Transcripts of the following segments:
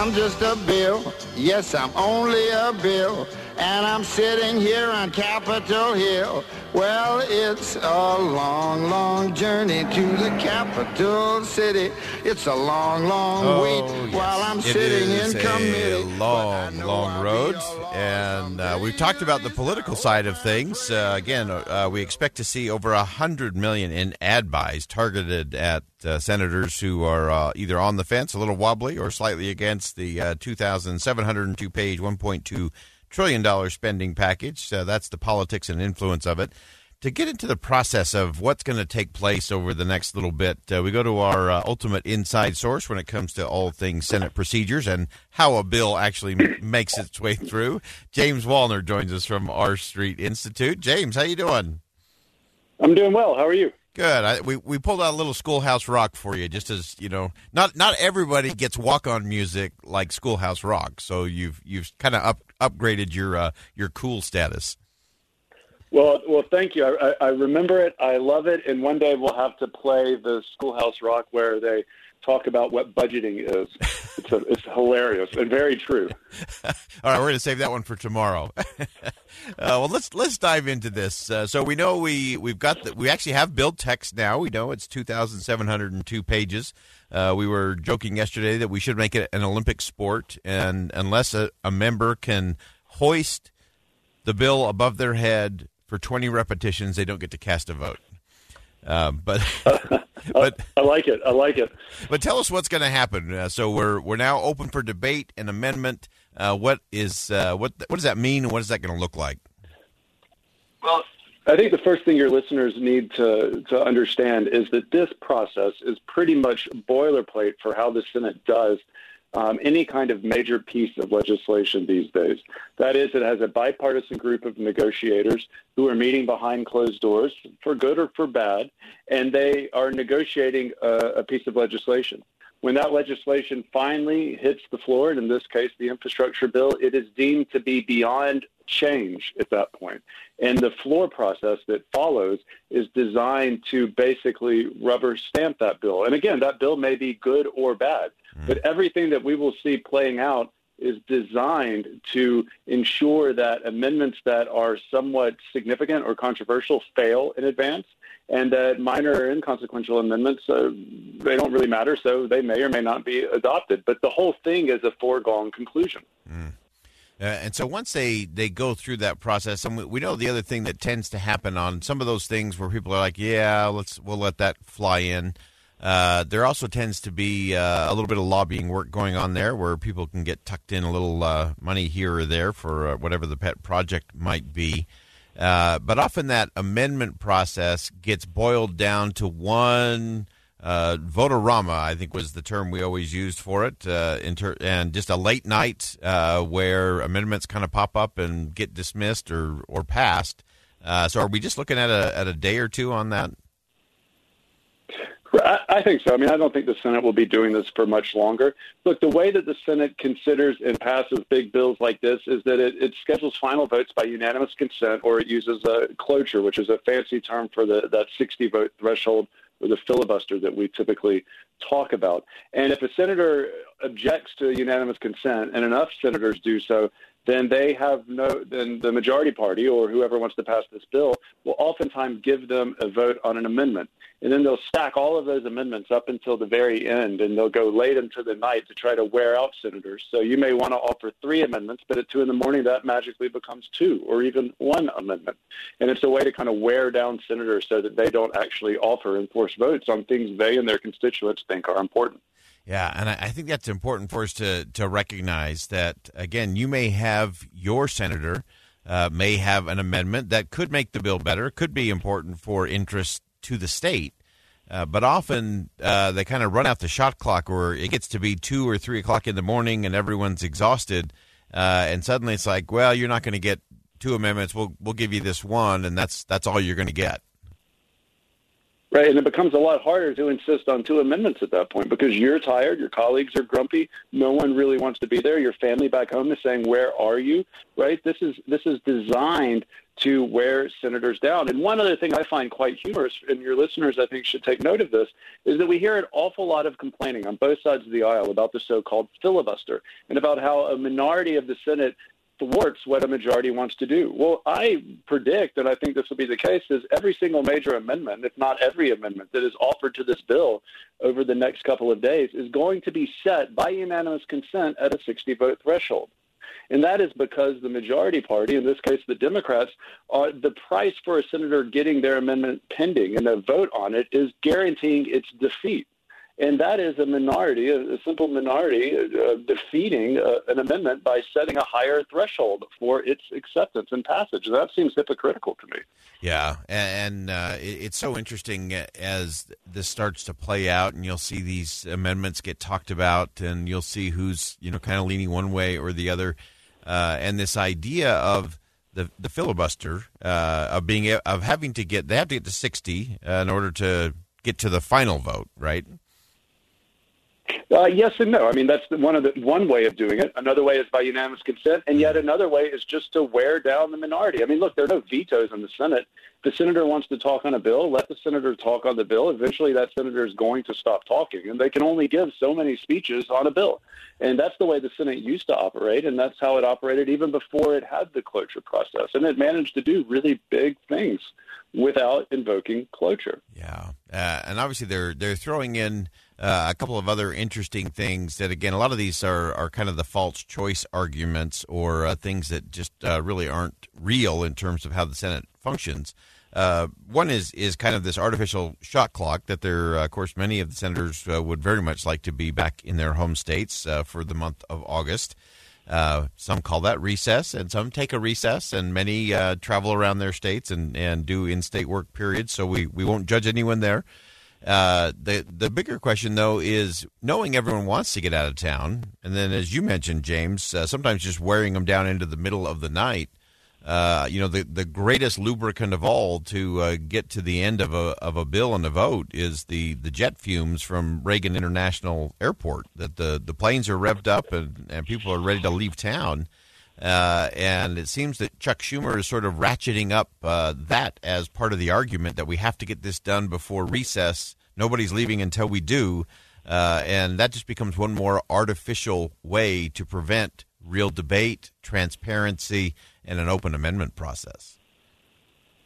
I'm just a bill. Yes, I'm only a bill. And I'm sitting here on Capitol Hill. Well, it's a long, long journey to the capital city. It's a long, long Oh, wait yes. while I'm It sitting is in a committee. long, know long I'll road, and uh, we've talked about the political side of things. Uh, again, uh, we expect to see over a hundred million in ad buys targeted at uh, senators who are uh, either on the fence, a little wobbly, or slightly against the uh, 2,702 page, 1.2 trillion dollar spending package. Uh, that's the politics and influence of it. To get into the process of what's going to take place over the next little bit, uh, we go to our uh, ultimate inside source when it comes to all things Senate procedures and how a bill actually makes its way through. James Wallner joins us from R Street Institute. James, how you doing? I'm doing well. How are you? Good. I, we we pulled out a little Schoolhouse Rock for you, just as you know. Not not everybody gets walk on music like Schoolhouse Rock, so you've you've kind of up upgraded your uh, your cool status. Well, well, thank you. I, I, remember it. I love it. And one day we'll have to play the Schoolhouse Rock where they talk about what budgeting is. It's, a, it's hilarious and very true. All right, we're going to save that one for tomorrow. uh, well, let's let's dive into this. Uh, so we know we we've got the, we actually have build text now. We know it's two thousand seven hundred and two pages. Uh, we were joking yesterday that we should make it an Olympic sport, and unless a, a member can hoist the bill above their head for twenty repetitions, they don't get to cast a vote. Um, but but I like it. I like it. but tell us what's going to happen. Uh, so we're we're now open for debate and amendment. Uh, what is uh, what what does that mean, and what is that going to look like? Well, I think the first thing your listeners need to, to understand is that this process is pretty much boilerplate for how the Senate does um, any kind of major piece of legislation these days. That is, it has a bipartisan group of negotiators who are meeting behind closed doors, for good or for bad, and they are negotiating a, a piece of legislation. When that legislation finally hits the floor, and in this case, the infrastructure bill, it is deemed to be beyond change at that point. And the floor process that follows is designed to basically rubber stamp that bill. And again, that bill may be good or bad, hmm. but everything that we will see playing out is designed to ensure that amendments that are somewhat significant or controversial fail in advance and that minor or inconsequential amendments uh, they don't really matter so they may or may not be adopted but the whole thing is a foregone conclusion Uh, and so once they, they go through that process, and we, we know the other thing that tends to happen on some of those things where people are like, "Yeah, let's we'll let that fly in." Uh, there also tends to be uh, a little bit of lobbying work going on there, where people can get tucked in a little uh, money here or there for uh, whatever the pet project might be. Uh, but often that amendment process gets boiled down to one uh, vote-a-rama, I think was the term we always used for it, uh, and just a late night uh, where amendments kind of pop up and get dismissed or or passed. Uh, so, are we just looking at a at a day or two on that? I, think so. I mean, I don't think the Senate will be doing this for much longer. Look, the way that the Senate considers and passes big bills like this is that it, it schedules final votes by unanimous consent, or it uses a cloture, which is a fancy term for the that 60 vote threshold or the filibuster that we typically talk about. And if a senator objects to unanimous consent, and enough senators do so, then they have no, then the majority party or whoever wants to pass this bill will oftentimes give them a vote on an amendment. And then they'll stack all of those amendments up until the very end, and they'll go late into the night to try to wear out senators. So you may want to offer three amendments, but at two in the morning, that magically becomes two or even one amendment. And it's a way to kind of wear down senators so that they don't actually offer enforced votes on things they and their constituents think are important. Yeah, and I think that's important for us to to recognize that again, you may have your senator uh, may have an amendment that could make the bill better, could be important for interest to the state, uh, but often uh, they kind of run out the shot clock, or it gets to be two or three o'clock in the morning, and everyone's exhausted, uh, and suddenly it's like, well, you're not going to get two amendments. We'll we'll give you this one, and that's that's all you're going to get. Right, and it becomes a lot harder to insist on two amendments at that point because you're tired, your colleagues are grumpy, no one really wants to be there. Your family back home is saying, "Where are you?" Right? This is this is designed to wear senators down. And one other thing I find quite humorous, and your listeners I think should take note of this, is that we hear an awful lot of complaining on both sides of the aisle about the so-called filibuster and about how a minority of the Senate thwarts what a majority wants to do. Well, I predict, and I think this will be the case, is every single major amendment, if not every amendment that is offered to this bill over the next couple of days, is going to be set by unanimous consent at a 60 vote threshold. And that is because the majority party, in this case the Democrats, are the price for a senator getting their amendment pending and a vote on it is guaranteeing its defeat. And that is a minority, a, simple minority, uh, defeating uh, an amendment by setting a higher threshold for its acceptance and passage. That seems hypocritical to me. Yeah, and uh, it's so interesting as this starts to play out, and you'll see these amendments get talked about, and you'll see who's you know kind of leaning one way or the other, uh, and this idea of the the filibuster uh, of being of having to get they have to get to sixty uh, in order to get to the final vote, right? Uh, yes and no. I mean, that's one of the one way of doing it. Another way is by unanimous consent, and yet another way is just to wear down the minority. I mean, look, there are no vetoes in the Senate. The senator wants to talk on a bill, let the senator talk on the bill. Eventually, that senator is going to stop talking, and they can only give so many speeches on a bill. And that's the way the Senate used to operate, and that's how it operated even before it had the cloture process. And it managed to do really big things without invoking cloture. Yeah, uh, and obviously they're they're throwing in uh, a couple of other interesting things that, again, a lot of these are, are kind of the false choice arguments or uh, things that just uh, really aren't real in terms of how the Senate functions. Uh, one is is kind of this artificial shot clock that there, uh, of course, many of the senators uh, would very much like to be back in their home states for the month of August. some call that recess, and some take a recess, and many travel around their states and, and do in state work periods. So we, we won't judge anyone there. Uh, the the bigger question though is knowing everyone wants to get out of town, and then as you mentioned, James, uh, sometimes just wearing them down into the middle of the night. Uh, you know, the the greatest lubricant of all to uh, get to the end of a of a bill and a vote is the, the jet fumes from Reagan International Airport. That the, the planes are revved up and, and people are ready to leave town. Uh, and it seems that Chuck Schumer is sort of ratcheting up uh, that as part of the argument that we have to get this done before recess. Nobody's leaving until we do. Uh, and that just becomes one more artificial way to prevent real debate, transparency, and an open amendment process.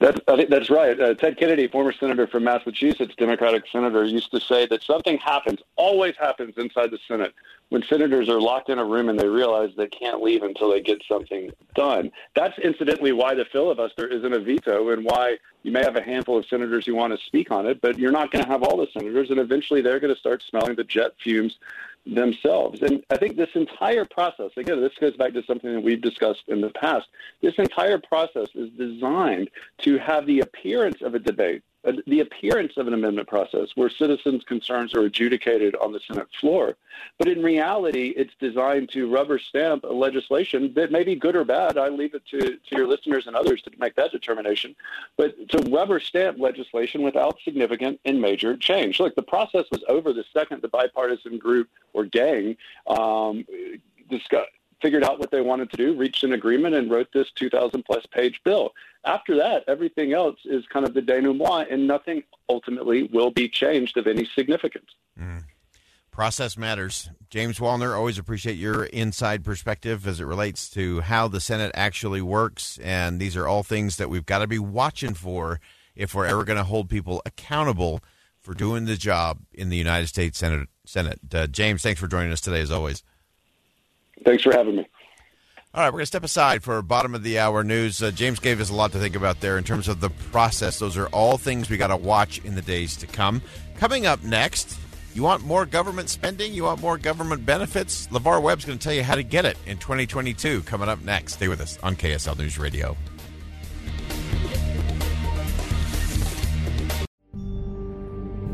That's, I think that's right. Uh, Ted Kennedy, former senator from Massachusetts, Democratic senator, used to say that something happens, always happens inside the Senate when senators are locked in a room and they realize they can't leave until they get something done. That's incidentally why the filibuster isn't a veto and why you may have a handful of senators who want to speak on it, but you're not going to have all the senators, and eventually they're going to start smelling the jet fumes themselves. And I think this entire process, again, this goes back to something that we've discussed in the past. This entire process is designed to have the appearance of a debate, the appearance of an amendment process where citizens' concerns are adjudicated on the Senate floor. But in reality, it's designed to rubber stamp a legislation that may be good or bad. I leave it to, to your listeners and others to make that determination. But to rubber stamp legislation without significant and major change. Look, the process was over the second the bipartisan group or gang um, discussed figured out what they wanted to do, reached an agreement, and wrote this 2,000 plus page bill. After that, everything else is kind of the denouement, and nothing ultimately will be changed of any significance. Mm. Process matters. James Wallner, always appreciate your inside perspective as it relates to how the Senate actually works. And these are all things that we've got to be watching for if we're ever going to hold people accountable for doing the job in the United States Senate. Senate. Uh, James, thanks for joining us today, as always. Thanks for having me. All right, we're going to step aside for bottom of the hour news. Uh, James gave us a lot to think about there in terms of the process. Those are all things we got to watch in the days to come. Coming up next, you want more government spending? You want more government benefits? LeVar Webb's going to tell you how to get it in 2022. Coming up next. Stay with us on KSL News Radio.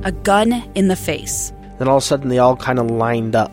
A gun in the face. Then all of a sudden, they all kind of lined up.